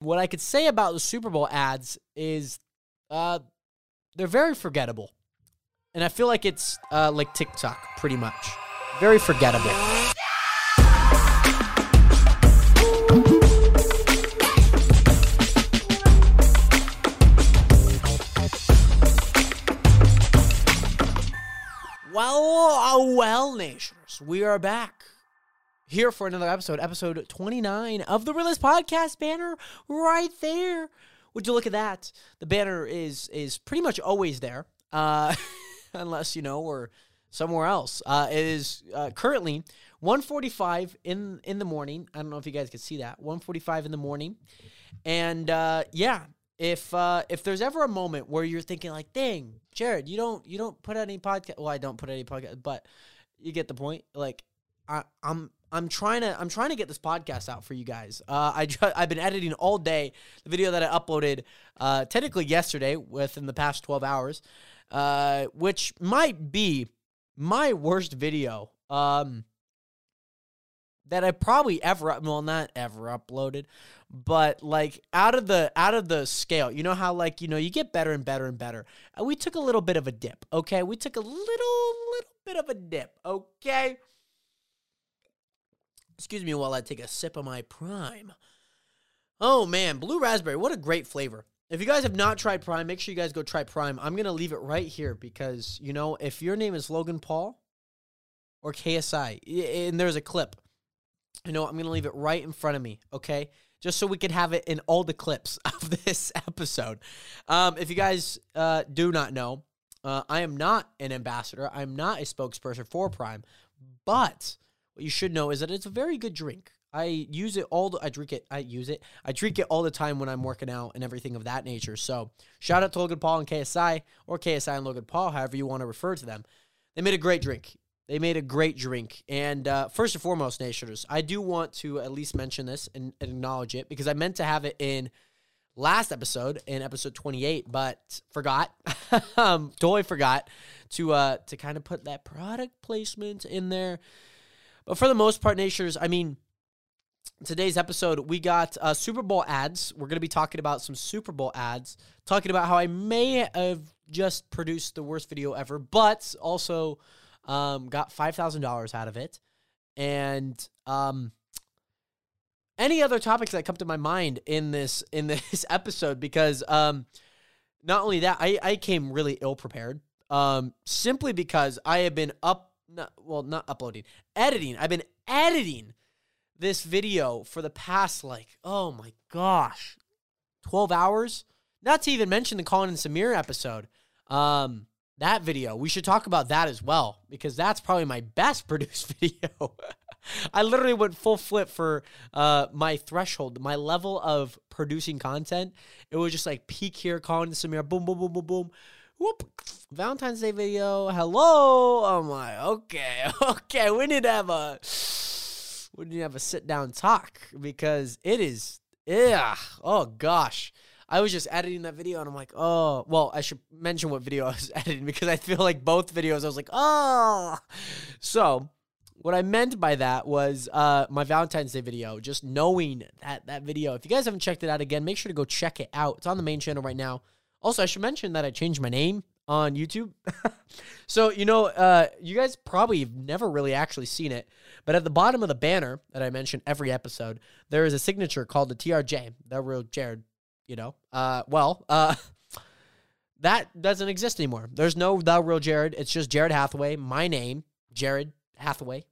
what I could say about the Super Bowl ads is uh, they're very forgettable. And I feel like it's uh, like TikTok, pretty much. Very forgettable. Well, uh, well, nations, we are back here for another episode, episode 29 of the Realist Podcast banner right there. Would you look at that? The banner is is pretty much always there, uh, unless you know we're somewhere else. Uh, it is uh, currently 1:45 in in the morning. I don't know if you guys can see that 1:45 in the morning, and uh, yeah, if uh, if there's ever a moment where you're thinking like, "Dang, Jared, you don't you don't put any podcast." Well, I don't put any podcast, but you get the point. Like, I, I'm I'm trying to I'm trying to get this podcast out for you guys. Uh, I I've been editing all day. The video that I uploaded uh, technically yesterday, within the past 12 hours, uh, which might be my worst video um, that I probably ever well not ever uploaded, but like out of the out of the scale. You know how like you know you get better and better and better. Uh, we took a little bit of a dip. Okay, we took a little little bit of a dip. Okay. Excuse me while I take a sip of my prime. Oh man, blue raspberry, what a great flavor. If you guys have not tried Prime, make sure you guys go try Prime. I'm going to leave it right here because, you know, if your name is Logan Paul or KSI, and there's a clip, you know, I'm going to leave it right in front of me, okay? Just so we can have it in all the clips of this episode. Um, if you guys uh, do not know, uh, I am not an ambassador. I'm not a spokesperson for Prime, but what you should know is that it's a very good drink. I use it all. The, I drink it. I use it. I drink it all the time when I'm working out and everything of that nature. So shout out to Logan Paul and KSI, or KSI and Logan Paul, however you want to refer to them. They made a great drink. They made a great drink. And uh, first and foremost, Nationers, I do want to at least mention this and, and acknowledge it because I meant to have it in last episode, in episode 28, but forgot. um, totally forgot to uh, to kind of put that product placement in there. But for the most part, Nationers, I mean, today's episode, we got uh, Super Bowl ads. We're going to be talking about some Super Bowl ads, talking about how I may have just produced the worst video ever, but also um, got $5,000 out of it. And um, any other topics that come to my mind in this in this episode because um, not only that, I, I came really ill prepared um, simply because I have been up not well, not uploading, editing. I've been editing this video for the past like, oh my gosh, 12 hours. Not to even mention the Colin and Samir episode. Um, that video, we should talk about that as well because that's probably my best produced video. I literally went full flip for uh, my threshold, my level of producing content. It was just like peak here, Colin and Samir, boom, boom, boom, boom, boom whoop, Valentine's Day video. Hello. I'm like, okay, okay. We need to have a we need to have a sit down talk because it is yeah. Oh gosh. I was just editing that video and I'm like, oh, well, I should mention what video I was editing because I feel like both videos I was like, oh. So, what I meant by that was uh, my Valentine's Day video, just knowing that that video. If you guys haven't checked it out again, make sure to go check it out. It's on the main channel right now. Also, I should mention that I changed my name on YouTube. so, you know, uh, you guys probably have never really actually seen it, but at the bottom of the banner that I mention every episode, there is a signature called the TRJ, the real Jared, you know. Uh, well, uh, that doesn't exist anymore. There's no the real Jared. It's just Jared Hathaway, my name, Jared Hathaway.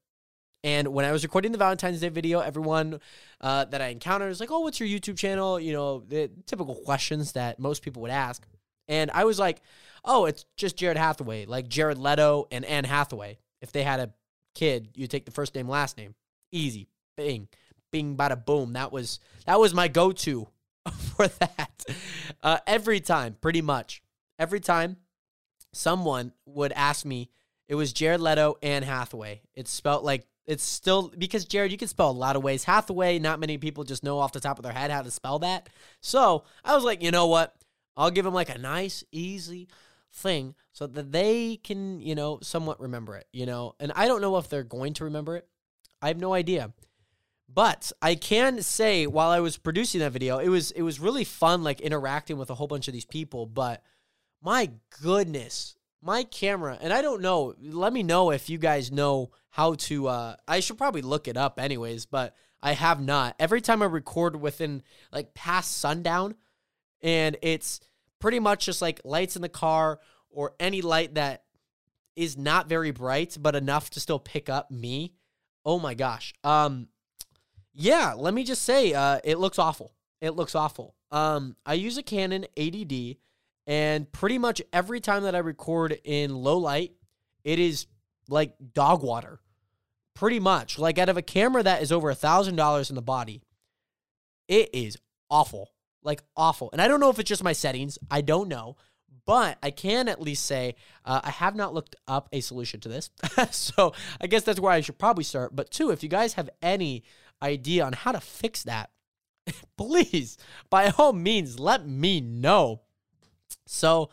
And when I was recording the Valentine's Day video, everyone uh, that I encountered was like, "Oh, what's your YouTube channel?" You know, the typical questions that most people would ask. And I was like, "Oh, it's just Jared Hathaway, like Jared Leto and Anne Hathaway. If they had a kid, you take the first name, last name, easy, bing, bing, bada boom." That was that was my go-to for that. Uh, every time, pretty much every time, someone would ask me. It was Jared Leto and Hathaway. It's spelled like it's still because Jared, you can spell a lot of ways. Hathaway, not many people just know off the top of their head how to spell that. So I was like, you know what? I'll give them like a nice, easy thing so that they can, you know, somewhat remember it, you know. And I don't know if they're going to remember it. I have no idea. But I can say while I was producing that video, it was it was really fun like interacting with a whole bunch of these people, but my goodness, my camera, and I don't know, let me know if you guys know how to uh I should probably look it up anyways, but I have not. Every time I record within like past sundown and it's pretty much just like lights in the car or any light that is not very bright but enough to still pick up me. Oh my gosh. Um yeah, let me just say uh it looks awful. It looks awful. Um I use a Canon 80D and pretty much every time that I record in low light, it is like dog water. Pretty much. Like out of a camera that is over a thousand dollars in the body, it is awful. Like awful. And I don't know if it's just my settings. I don't know. But I can at least say uh, I have not looked up a solution to this. so I guess that's where I should probably start. But two, if you guys have any idea on how to fix that, please, by all means, let me know. So,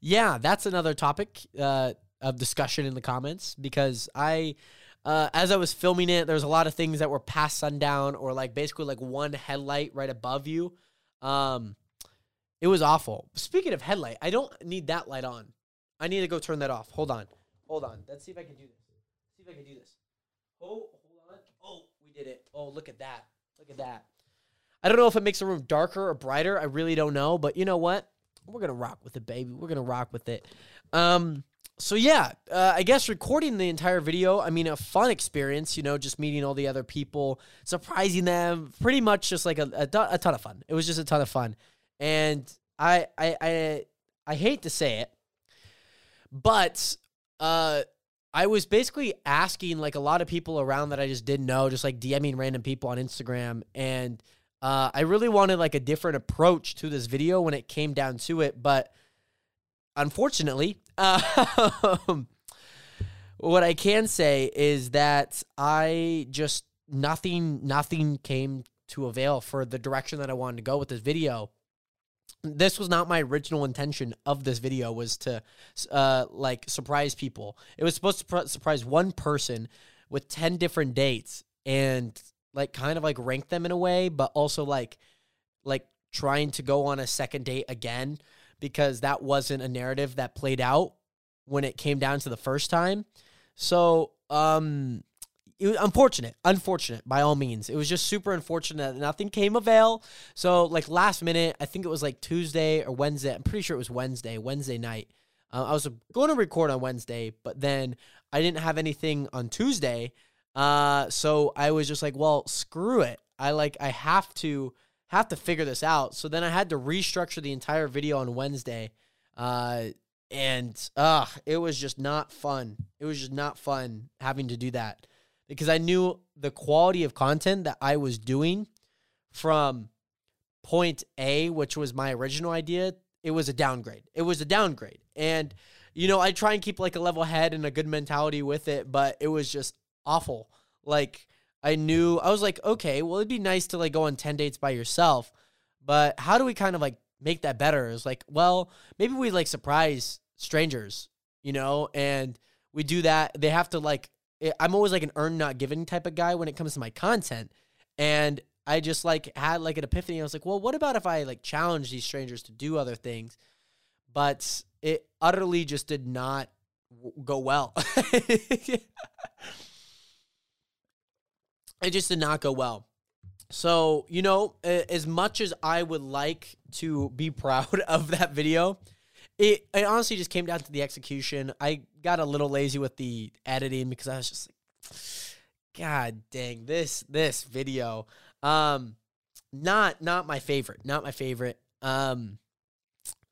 yeah, that's another topic uh, of discussion in the comments because I, uh, as I was filming it, there's a lot of things that were past sundown or like basically like one headlight right above you. Um, it was awful. Speaking of headlight, I don't need that light on. I need to go turn that off. Hold on. Hold on. Let's see if I can do this. See if I can do this. Oh, hold on. Oh, we did it. Oh, look at that. Look at that. I don't know if it makes the room darker or brighter. I really don't know, but you know what? We're gonna rock with it, baby. We're gonna rock with it. Um, so yeah, uh, I guess recording the entire video. I mean, a fun experience. You know, just meeting all the other people, surprising them. Pretty much just like a, a, a ton of fun. It was just a ton of fun. And I I I I hate to say it, but uh I was basically asking like a lot of people around that I just didn't know, just like DMing random people on Instagram and uh, I really wanted like a different approach to this video when it came down to it, but unfortunately, uh, what I can say is that I just nothing nothing came to avail for the direction that I wanted to go with this video. This was not my original intention of this video was to uh like surprise people. It was supposed to pr- surprise one person with 10 different dates and like kind of like rank them in a way but also like like trying to go on a second date again because that wasn't a narrative that played out when it came down to the first time so um it was unfortunate, unfortunate by all means. It was just super unfortunate that nothing came avail. So like last minute, I think it was like Tuesday or Wednesday. I'm pretty sure it was Wednesday, Wednesday night. Uh, I was going to record on Wednesday, but then I didn't have anything on Tuesday. Uh, so I was just like, well, screw it. I like I have to have to figure this out. So then I had to restructure the entire video on Wednesday. Uh, and uh, it was just not fun. It was just not fun having to do that because I knew the quality of content that I was doing from point A, which was my original idea, it was a downgrade. It was a downgrade. And, you know, I try and keep like a level head and a good mentality with it, but it was just awful. Like, I knew, I was like, okay, well, it'd be nice to like go on 10 dates by yourself, but how do we kind of like make that better? It's like, well, maybe we like surprise strangers, you know, and we do that. They have to like I'm always like an earn not given type of guy when it comes to my content. And I just like had like an epiphany. I was like, well, what about if I like challenge these strangers to do other things? But it utterly just did not go well. it just did not go well. So, you know, as much as I would like to be proud of that video, it, it honestly just came down to the execution. I got a little lazy with the editing because I was just like, God dang, this this video. Um not not my favorite. Not my favorite. Um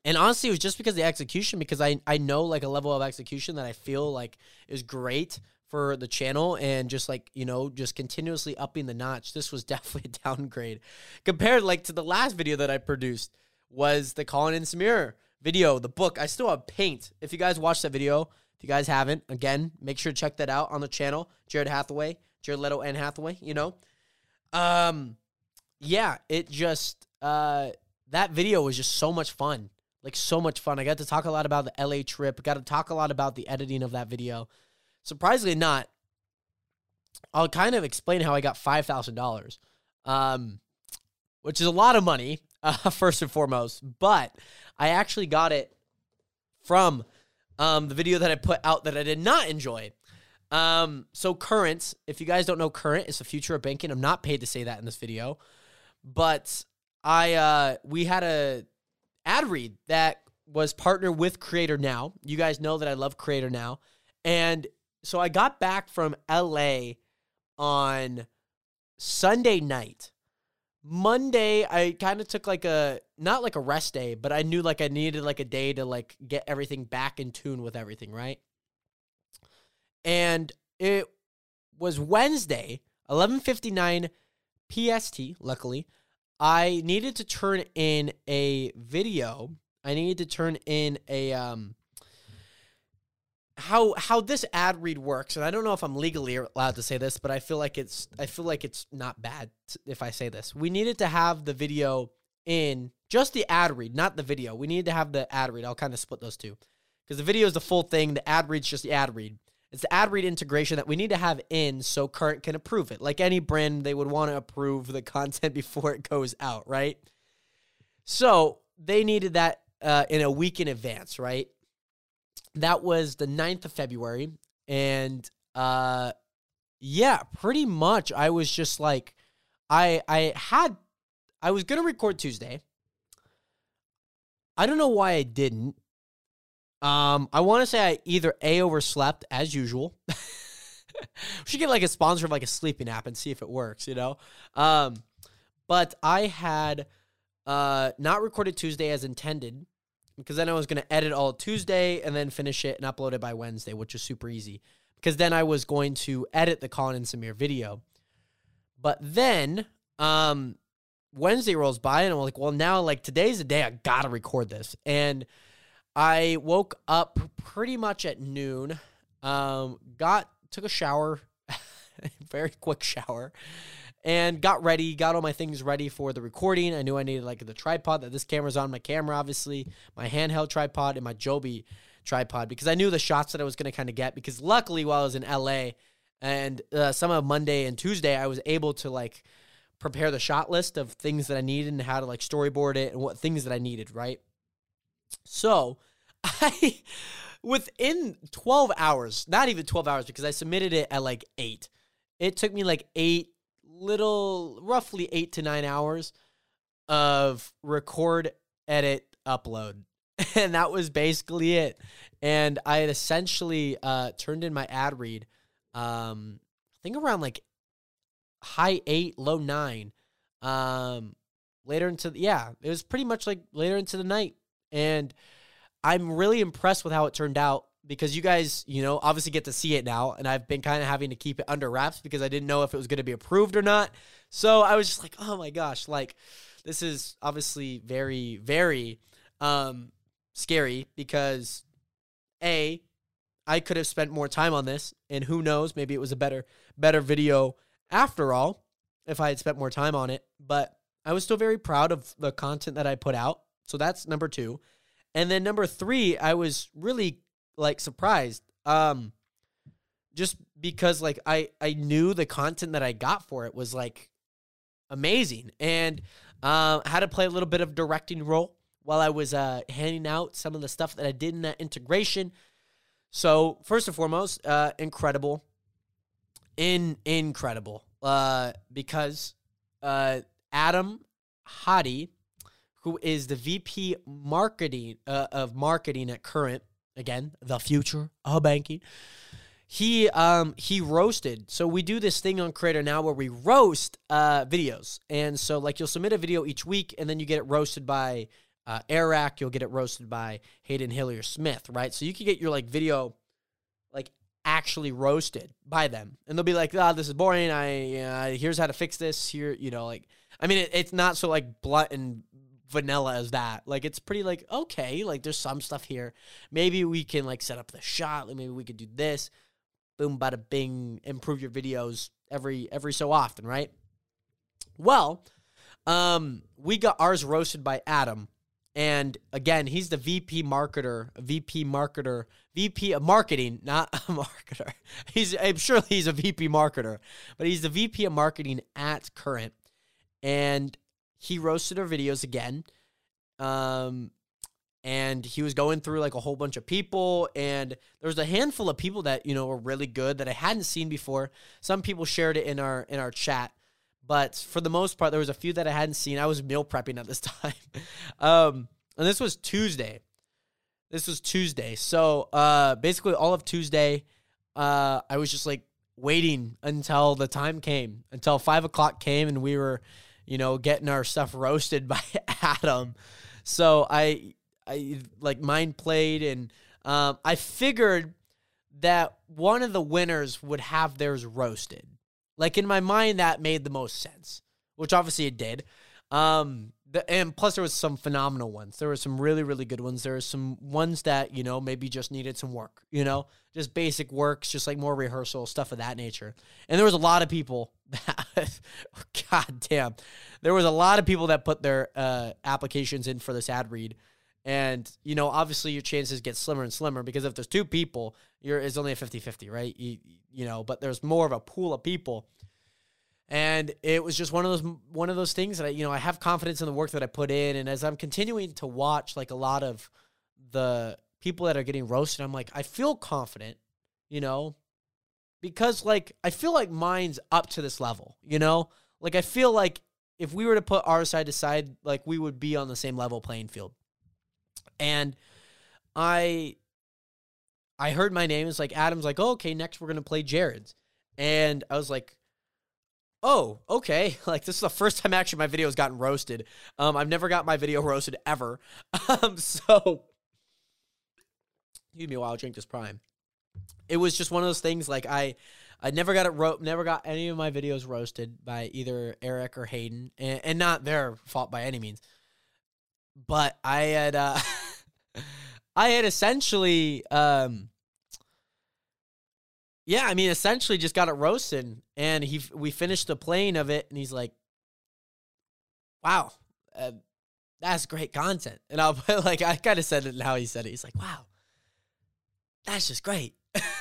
and honestly, it was just because the execution, because I, I know like a level of execution that I feel like is great for the channel and just like, you know, just continuously upping the notch. This was definitely a downgrade compared like to the last video that I produced was the Colin and Samir video, the book. I still have paint. If you guys watched that video, if you guys haven't, again, make sure to check that out on the channel. Jared Hathaway, Jared Leto and Hathaway, you know. Um yeah, it just uh that video was just so much fun. Like so much fun. I got to talk a lot about the LA trip. Got to talk a lot about the editing of that video. Surprisingly not, I'll kind of explain how I got five thousand dollars, um, which is a lot of money, uh, first and foremost. But I actually got it from um, the video that I put out that I did not enjoy. Um, so Current, if you guys don't know, Current is the future of banking. I'm not paid to say that in this video, but I uh, we had a ad read that was partnered with Creator Now. You guys know that I love Creator Now, and so I got back from LA on Sunday night. Monday, I kind of took like a not like a rest day, but I knew like I needed like a day to like get everything back in tune with everything, right? And it was Wednesday, 11:59 PST, luckily. I needed to turn in a video. I needed to turn in a um how how this ad read works and i don't know if i'm legally allowed to say this but i feel like it's i feel like it's not bad if i say this. We needed to have the video in just the ad read not the video. We needed to have the ad read. I'll kind of split those two. Because the video is the full thing the ad read's just the ad read. It's the ad read integration that we need to have in so current can approve it. Like any brand they would want to approve the content before it goes out right? So they needed that uh, in a week in advance right that was the 9th of February. And uh yeah, pretty much I was just like I I had I was gonna record Tuesday. I don't know why I didn't. Um, I want to say I either A overslept as usual. we should get like a sponsor of like a sleeping app and see if it works, you know? Um, but I had uh not recorded Tuesday as intended because then I was going to edit all Tuesday and then finish it and upload it by Wednesday, which is super easy. Because then I was going to edit the Colin and Samir video. But then um, Wednesday rolls by and I'm like, well, now like today's the day I got to record this. And I woke up pretty much at noon, um, got, took a shower, very quick shower, and got ready, got all my things ready for the recording. I knew I needed like the tripod that this camera's on, my camera, obviously, my handheld tripod, and my Joby tripod because I knew the shots that I was going to kind of get. Because luckily, while I was in LA and uh, some of Monday and Tuesday, I was able to like prepare the shot list of things that I needed and how to like storyboard it and what things that I needed, right? So I, within 12 hours, not even 12 hours because I submitted it at like 8. It took me like 8 little roughly eight to nine hours of record, edit, upload. And that was basically it. And I had essentially uh, turned in my ad read, um, I think around like high eight, low nine. Um, later into the, yeah, it was pretty much like later into the night. And I'm really impressed with how it turned out because you guys, you know, obviously get to see it now. And I've been kind of having to keep it under wraps because I didn't know if it was going to be approved or not. So I was just like, oh my gosh, like this is obviously very, very um, scary because A, I could have spent more time on this. And who knows, maybe it was a better, better video after all if I had spent more time on it. But I was still very proud of the content that I put out. So that's number two. And then number three, I was really like surprised. Um just because like I I knew the content that I got for it was like amazing and um I had to play a little bit of directing role while I was uh handing out some of the stuff that I did in that integration. So, first and foremost, uh incredible. In incredible. Uh because uh Adam Hadi who is the VP marketing uh, of marketing at Current again, the future of banking. He um he roasted. So we do this thing on Creator now where we roast uh videos. And so like you'll submit a video each week and then you get it roasted by uh Eric, you'll get it roasted by Hayden Hillier Smith, right? So you can get your like video like actually roasted by them. And they'll be like, "Ah, oh, this is boring. I uh, here's how to fix this. Here, you know, like I mean, it, it's not so like blunt and vanilla as that. Like it's pretty like okay, like there's some stuff here. Maybe we can like set up the shot. Like maybe we could do this. Boom, bada bing. Improve your videos every every so often, right? Well, um, we got ours roasted by Adam, And again, he's the VP marketer, VP marketer, VP of marketing, not a marketer. He's I'm sure he's a VP marketer, but he's the VP of marketing at Current. And he roasted our videos again. Um and he was going through like a whole bunch of people and there was a handful of people that, you know, were really good that I hadn't seen before. Some people shared it in our in our chat but for the most part, there was a few that I hadn't seen. I was meal prepping at this time, um, and this was Tuesday. This was Tuesday, so uh, basically all of Tuesday, uh, I was just like waiting until the time came, until five o'clock came, and we were, you know, getting our stuff roasted by Adam. So I, I like mind played, and um, I figured that one of the winners would have theirs roasted. Like in my mind, that made the most sense, which obviously it did. Um, the, and plus there was some phenomenal ones. There were some really, really good ones. There were some ones that you know maybe just needed some work. You know, just basic works, just like more rehearsal stuff of that nature. And there was a lot of people god damn, there was a lot of people that put their uh, applications in for this ad read. And, you know, obviously your chances get slimmer and slimmer because if there's two people, you're it's only a 50-50, right? You, you know, but there's more of a pool of people. And it was just one of those one of those things that I, you know, I have confidence in the work that I put in and as I'm continuing to watch like a lot of the people that are getting roasted, I'm like, I feel confident, you know, because like I feel like mine's up to this level, you know? Like I feel like if we were to put our side to side, like we would be on the same level playing field. And I I heard my name. It's like Adam's like, oh, okay, next we're gonna play Jared's. And I was like, oh, okay. Like this is the first time actually my video has gotten roasted. Um, I've never got my video roasted ever. Um, so give me a while, I'll drink this prime. It was just one of those things like I I never got it ro- never got any of my videos roasted by either Eric or Hayden, and, and not their fault by any means. But I had uh I had essentially, um, yeah, I mean, essentially just got it roasted, and he we finished the playing of it, and he's like, "Wow, uh, that's great content." And I'll put like I kind of said it how he said it. He's like, "Wow, that's just great."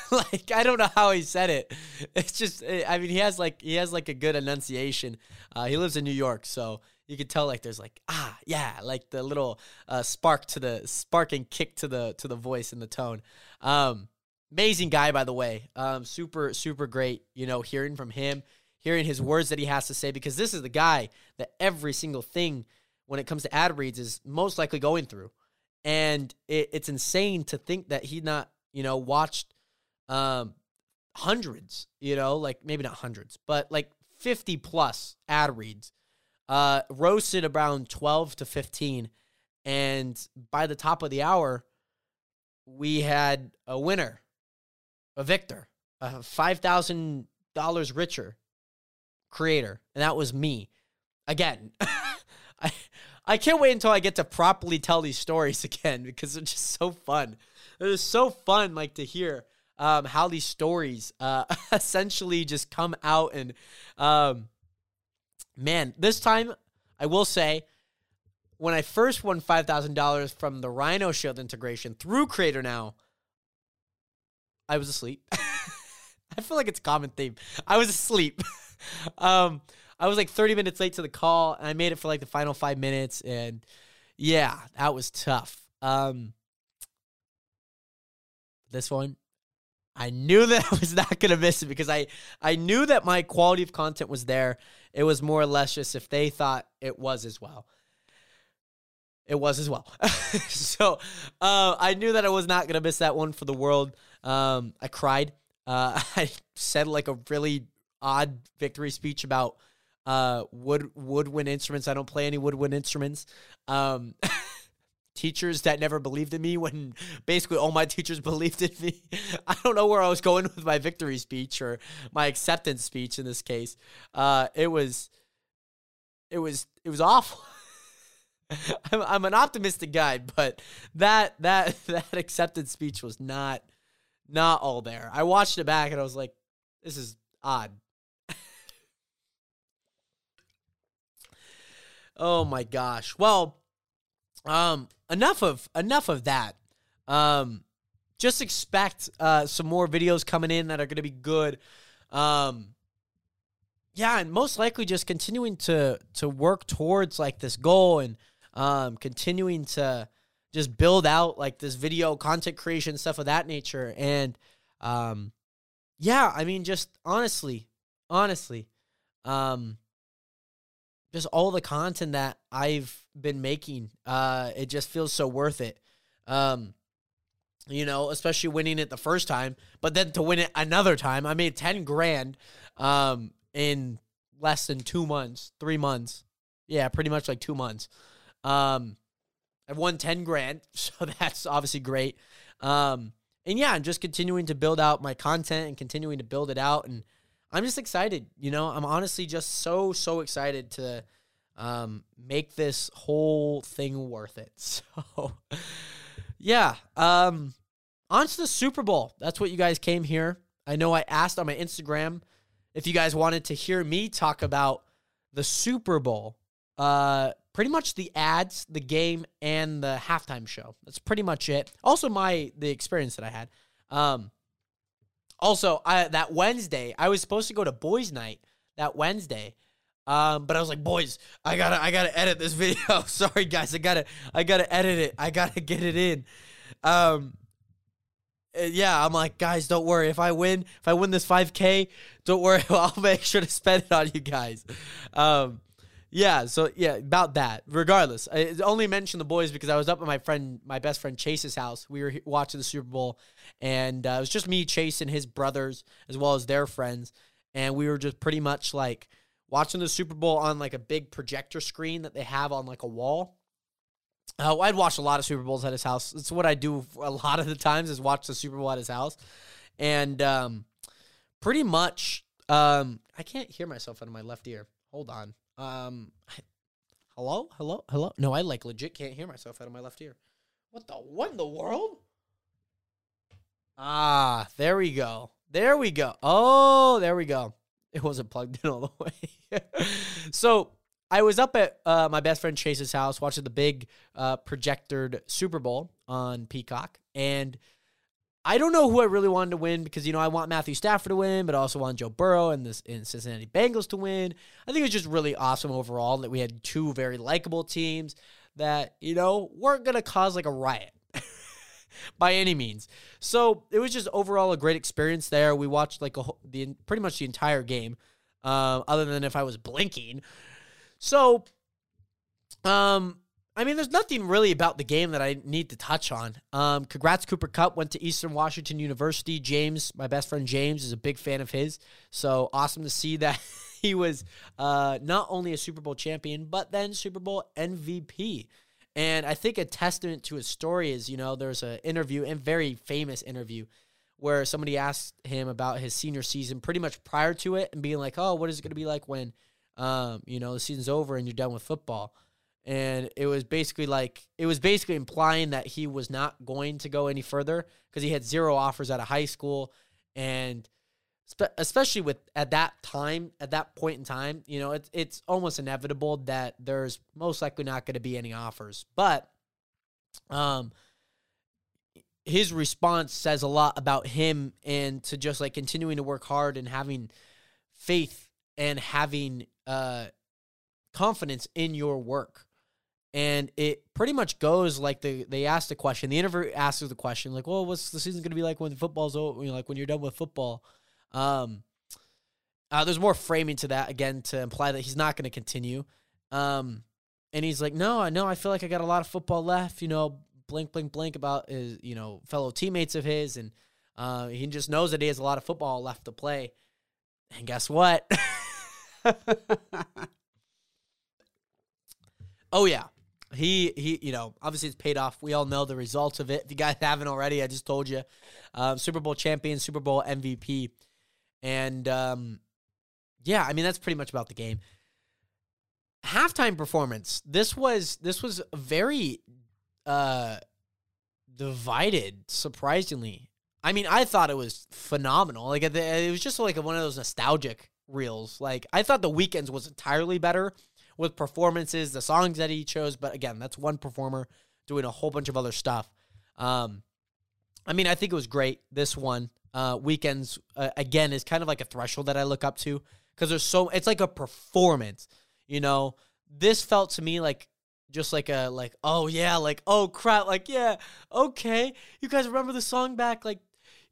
like I don't know how he said it. It's just eh, I mean he has like he has like a good enunciation. Uh, he lives in New York, so you could tell like there's like ah yeah like the little uh, spark to the spark and kick to the to the voice and the tone um amazing guy by the way um super super great you know hearing from him hearing his words that he has to say because this is the guy that every single thing when it comes to ad reads is most likely going through and it, it's insane to think that he not you know watched um hundreds you know like maybe not hundreds but like 50 plus ad reads uh, roasted around 12 to 15. And by the top of the hour, we had a winner, a victor, a $5,000 richer creator. And that was me. Again, I, I can't wait until I get to properly tell these stories again because they're just so fun. It was so fun, like to hear um, how these stories uh, essentially just come out and um, man, this time I will say, when I first won five thousand dollars from the Rhino Shield integration through Creator Now, I was asleep. I feel like it's a common theme. I was asleep. um, I was like 30 minutes late to the call, and I made it for like the final five minutes, and yeah, that was tough. Um, this one, I knew that I was not going to miss it because I, I knew that my quality of content was there. It was more or less just if they thought it was as well. It was as well. so uh, I knew that I was not going to miss that one for the world. Um, I cried. Uh, I said like a really odd victory speech about uh, wood woodwind instruments. I don't play any woodwind instruments. Um, teachers that never believed in me when basically all my teachers believed in me. I don't know where I was going with my victory speech or my acceptance speech in this case. Uh, it was, it was, it was awful. I'm, I'm an optimistic guy, but that that that acceptance speech was not not all there. I watched it back and I was like, this is odd. oh my gosh. Well, Um, enough of enough of that. Um, just expect uh some more videos coming in that are going to be good. Um, yeah, and most likely just continuing to to work towards like this goal and um continuing to just build out like this video content creation stuff of that nature and um yeah, I mean just honestly, honestly, um just all the content that I've been making, uh it just feels so worth it. Um you know, especially winning it the first time, but then to win it another time, I made 10 grand um in less than 2 months, 3 months. Yeah, pretty much like 2 months. Um I've won 10 grand, so that's obviously great. Um and yeah, I'm just continuing to build out my content and continuing to build it out and I'm just excited, you know. I'm honestly just so so excited to um make this whole thing worth it. So yeah, um on to the Super Bowl. That's what you guys came here. I know I asked on my Instagram if you guys wanted to hear me talk about the Super Bowl. Uh pretty much the ads, the game, and the halftime show. That's pretty much it. Also, my the experience that I had. Um, also, I that Wednesday I was supposed to go to boys' night that Wednesday, um, but I was like, boys, I gotta I gotta edit this video. Sorry guys, I gotta I gotta edit it. I gotta get it in. Um, yeah, I'm like, guys, don't worry. If I win, if I win this 5K, don't worry. I'll make sure to spend it on you guys. Um, yeah, so yeah, about that. Regardless, I only mentioned the boys because I was up at my friend, my best friend Chase's house. We were watching the Super Bowl, and uh, it was just me, Chase, and his brothers, as well as their friends, and we were just pretty much like watching the Super Bowl on like a big projector screen that they have on like a wall. Uh, I'd watch a lot of Super Bowls at his house. It's what I do a lot of the times is watch the Super Bowl at his house, and um, pretty much, um, I can't hear myself out of my left ear. Hold on. Um, hello, hello, hello. No, I like legit can't hear myself out of my left ear. What the? What in the world? Ah, there we go. There we go. Oh, there we go. It wasn't plugged in all the way. so I was up at uh, my best friend Chase's house watching the big uh, projectored Super Bowl on Peacock, and I don't know who I really wanted to win because you know I want Matthew Stafford to win, but I also want Joe Burrow and this and Cincinnati Bengals to win. I think it was just really awesome overall that we had two very likable teams that you know weren't gonna cause like a riot by any means. So it was just overall a great experience there. We watched like a whole, the pretty much the entire game, uh, other than if I was blinking. So, um, I mean, there's nothing really about the game that I need to touch on. Um, congrats, Cooper Kupp went to Eastern Washington University. James, my best friend James, is a big fan of his. So awesome to see that he was uh, not only a Super Bowl champion, but then Super Bowl MVP. And I think a testament to his story is, you know, there's an interview, and very famous interview, where somebody asked him about his senior season pretty much prior to it and being like, oh, what is it going to be like when, um, you know, the season's over and you're done with football? And it was basically like, it was basically implying that he was not going to go any further because he had zero offers out of high school. And especially with at that time, at that point in time, you know, it's it's almost inevitable that there's most likely not going to be any offers. But um his response says a lot about him and to just like continuing to work hard and having faith and having uh confidence in your work. And it pretty much goes like the they asked the question. The interviewer asks the question, like, "Well, what's the season going to be like when football's over? You know, like when you're done with football?" Um, uh, there's more framing to that again to imply that he's not going to continue. Um, and he's like, no, I know. I feel like I got a lot of football left. You know, blink, blink, blink about his, you know, fellow teammates of his, and uh, he just knows that he has a lot of football left to play. And guess what? oh yeah, he he. You know, obviously it's paid off. We all know the results of it. If you guys haven't already, I just told you, uh, Super Bowl champion, Super Bowl MVP. And um, yeah, I mean that's pretty much about the game. Halftime performance. This was this was very uh divided surprisingly. I mean, I thought it was phenomenal. Like it was just like one of those nostalgic reels. Like I thought the Weeknd's was entirely better, with performances, the songs that he chose. But again, that's one performer doing a whole bunch of other stuff. Um, I mean, I think it was great. This one, uh, Weeknd's uh, again is kind of like a threshold that I look up to because there's so it's like a performance. You know, this felt to me like just like a like oh yeah like oh crap like yeah okay. You guys remember the song back like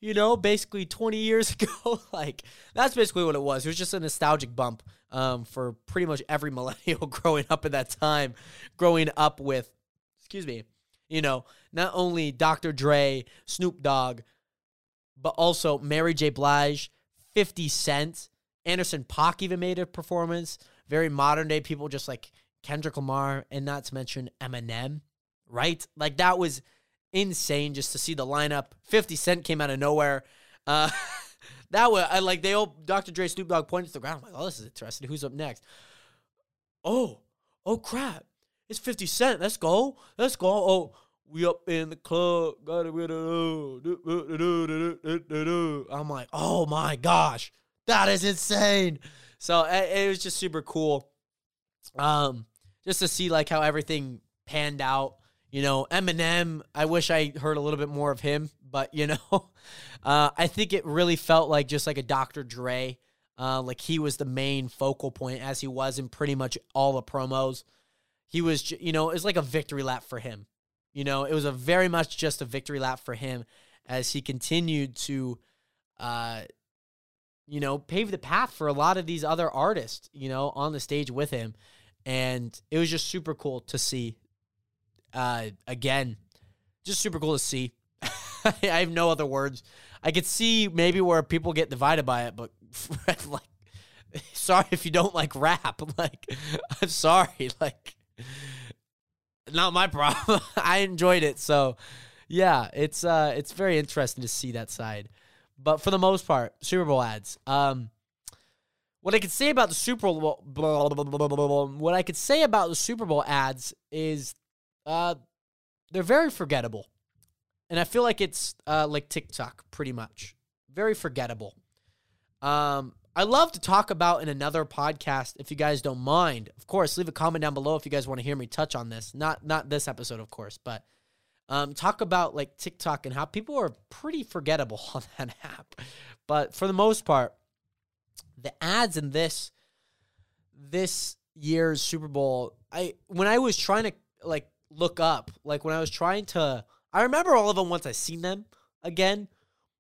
you know basically 20 years ago? Like that's basically what it was. It was just a nostalgic bump um, for pretty much every millennial growing up at that time growing up with excuse me you know not only dr dre snoop dogg but also mary j blige 50 cent anderson .paak even made a performance very modern day people just like Kendrick Lamar, and not to mention Eminem, right? Like that was insane just to see the lineup. 50 Cent came out of nowhere. Uh, that was I like they all Dr. Dre Snoop Dogg pointed to the ground. I'm like, oh, this is interesting. Who's up next? Oh, oh crap. It's 50 Cent. Let's go. Let's go. Oh, we up in the club. I'm like, oh my gosh. That is insane. So it, was just super cool. Um, just to see like how everything panned out. You know, Eminem, I wish I heard a little bit more of him, but you know, uh, I think it really felt like just like a Dr. Dre. Uh, like he was the main focal point as he was in pretty much all the promos. He was, you know, it was like a victory lap for him. You know, it was a very much just a victory lap for him as he continued to, uh, you know, pave the path for a lot of these other artists, you know, on the stage with him and it was just super cool to see. Uh, again, just super cool to see. I have no other words. I could see maybe where people get divided by it, but like, sorry if you don't like rap. Like, I'm sorry. Like, not my problem. I enjoyed it, so yeah, it's uh, it's very interesting to see that side. But for the most part, Super Bowl ads. Um, what I could say about the Super Bowl, blah, blah, blah, what I could say about the Super Bowl ads is, uh, they're very forgettable, and I feel like it's uh, like TikTok, pretty much, very forgettable. Um, I love to talk about in another podcast if you guys don't mind. Of course, leave a comment down below if you guys want to hear me touch on this. Not not this episode, of course, but um, talk about like TikTok and how people are pretty forgettable on that app. But for the most part the ads in this this year's Super Bowl, I when I was trying to like look up, like when I was trying to I remember all of them once I seen them again,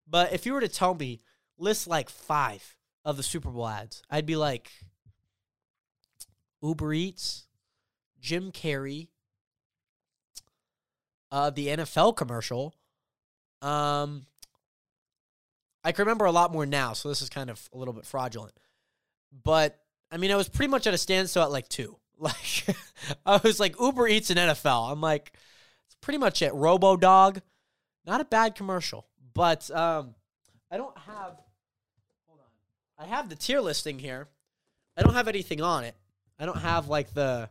but if you were to tell me list like 5 of the Super Bowl ads, I'd be like Uber Eats, Jim Carrey, uh, the NFL commercial, um, I can remember a lot more now, so this is kind of a little bit fraudulent. But I mean, I was pretty much at a standstill at like two. Like I was like Uber Eats and NFL. I'm like, it's pretty much it. Robo Dog, not a bad commercial, but um, I don't have. I have the tier listing here. I don't have anything on it. I don't have like the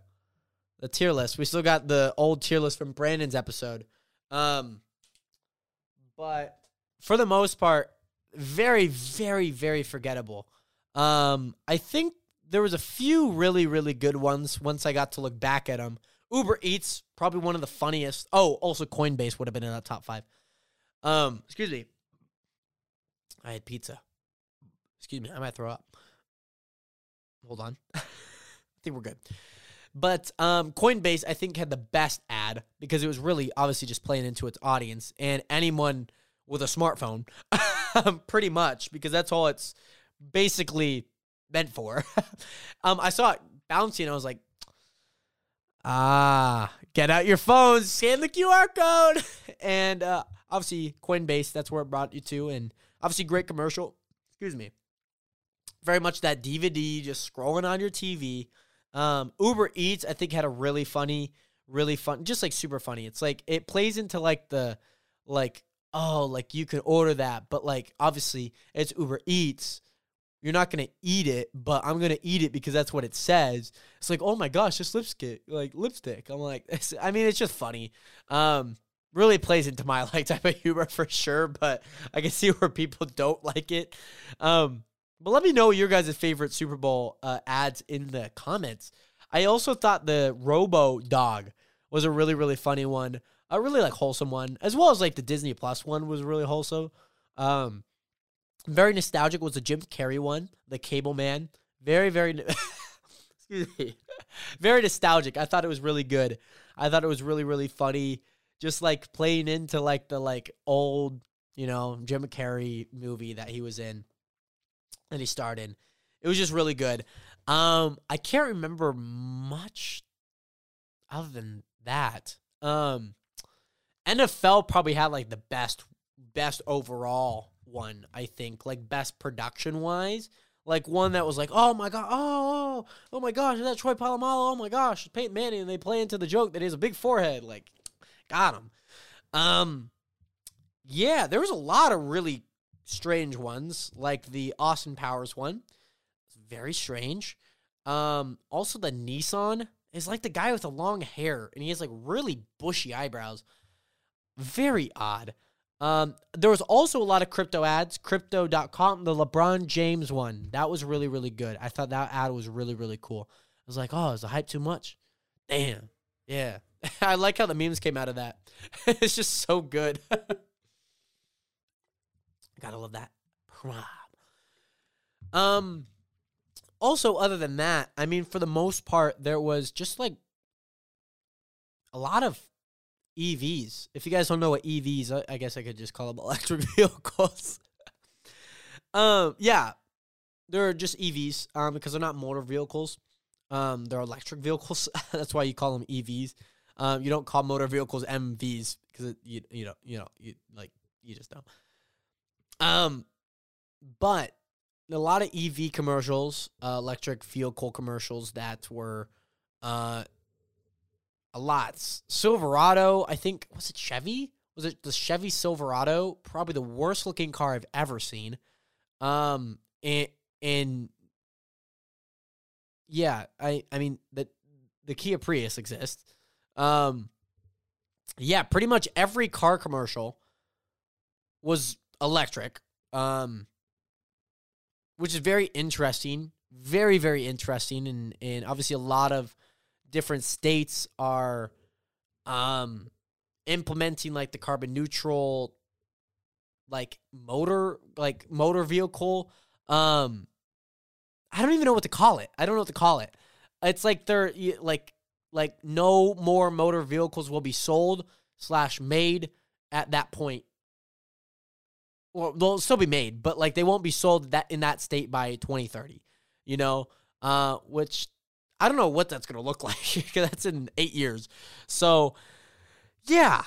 the tier list. We still got the old tier list from Brandon's episode. Um, but for the most part, very, very, very forgettable. Um, I think there was a few really, really good ones once I got to look back at them. Uber Eats, probably one of the funniest. Oh, also Coinbase would have been in that top five. Um, excuse me. I had pizza. Excuse me, I might throw up. Hold on. I think we're good. But um, Coinbase, I think, had the best ad because it was really obviously just playing into its audience. And anyone with a smartphone, pretty much, because that's all it's basically meant for. um, I saw it bouncing, I was like, ah, get out your phones, scan the QR code. and uh, obviously, Coinbase, that's where it brought you to. And obviously, great commercial. Excuse me. Very much that DVD just scrolling on your TV. Um, Uber Eats, I think, had a really funny, really fun, just like super funny. It's like it plays into like the like oh, like you can order that, but like obviously it's Uber Eats. You're not gonna eat it, but I'm gonna eat it because that's what it says. It's like, oh my gosh, this lipstick, like lipstick. I'm like, I mean, it's just funny. Um, really plays into my like type of humor for sure, but I can see where people don't like it. Um, but let me know your guys' favorite Super Bowl uh, ads in the comments. I also thought the Robo Dog was a really really funny one, a really like wholesome one, as well as like the Disney Plus one was really wholesome. Um, very nostalgic was the Jim Carrey one, the Cable Man. Very very. excuse me. Very nostalgic. I thought it was really good. I thought it was really really funny. Just like playing into like the like old, you know, Jim Carrey movie that he was in, and he starred in. It was just really good. Um, I can't remember much other than that. Um, NFL probably had like the best best overall one. I think like best production wise. Like one that was like, oh my god, oh, oh, oh my gosh, is that Troy Polamalu? Oh my gosh, Peyton Manning, and they play into the joke that he has a big forehead. Like, got him. Um, yeah, there was a lot of really strange ones, like the Austin Powers one. It's very strange. Um, also the Nissan is like the guy with the long hair, and he has like really bushy eyebrows. Very odd. Um, there was also a lot of crypto ads. Crypto.com, the LeBron James one. That was really, really good. I thought that ad was really, really cool. I was like, oh, is the hype too much? Damn. Yeah. I like how the memes came out of that. it's just so good. Gotta love that. Um, also, other than that, I mean, for the most part, there was just like a lot of EVs. If you guys don't know what EVs, I guess I could just call them electric vehicles. um, yeah, they're just EVs um, because they're not motor vehicles. Um, they're electric vehicles. That's why you call them EVs. Um, you don't call motor vehicles MVs because you you know you know you like you just don't. Um, but a lot of EV commercials, uh, electric vehicle commercials that were uh a lot. Silverado, I think was it Chevy? Was it the Chevy Silverado? Probably the worst looking car I've ever seen. Um and and yeah, I I mean the the Kia Prius exists. Um yeah, pretty much every car commercial was electric. Um which is very interesting, very very interesting and and obviously a lot of different states are um implementing like the carbon neutral like motor like motor vehicle um I don't even know what to call it. I don't know what to call it. It's like they're like like no more motor vehicles will be sold slash made at that point. Well, they'll still be made, but like they won't be sold that in that state by 2030. You know, uh, which I don't know what that's to look like because that's in eight years. So, yeah.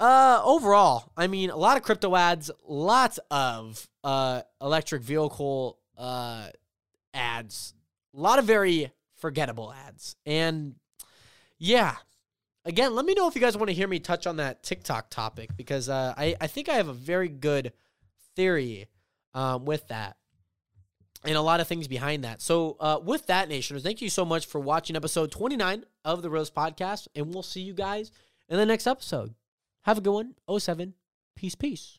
Uh, overall, I mean, a lot of crypto ads, lots of uh, electric vehicle uh, ads, a lot of very forgettable ads. And yeah, again, let me know if you guys want to hear me touch on that TikTok topic because uh, I, I think I have a very good theory um, with that and a lot of things behind that. So, uh, with that, Nationers, thank you so much for watching episode 29 of the Rose Podcast, and we'll see you guys in the next episode. Have a good one. 07. Peace, peace.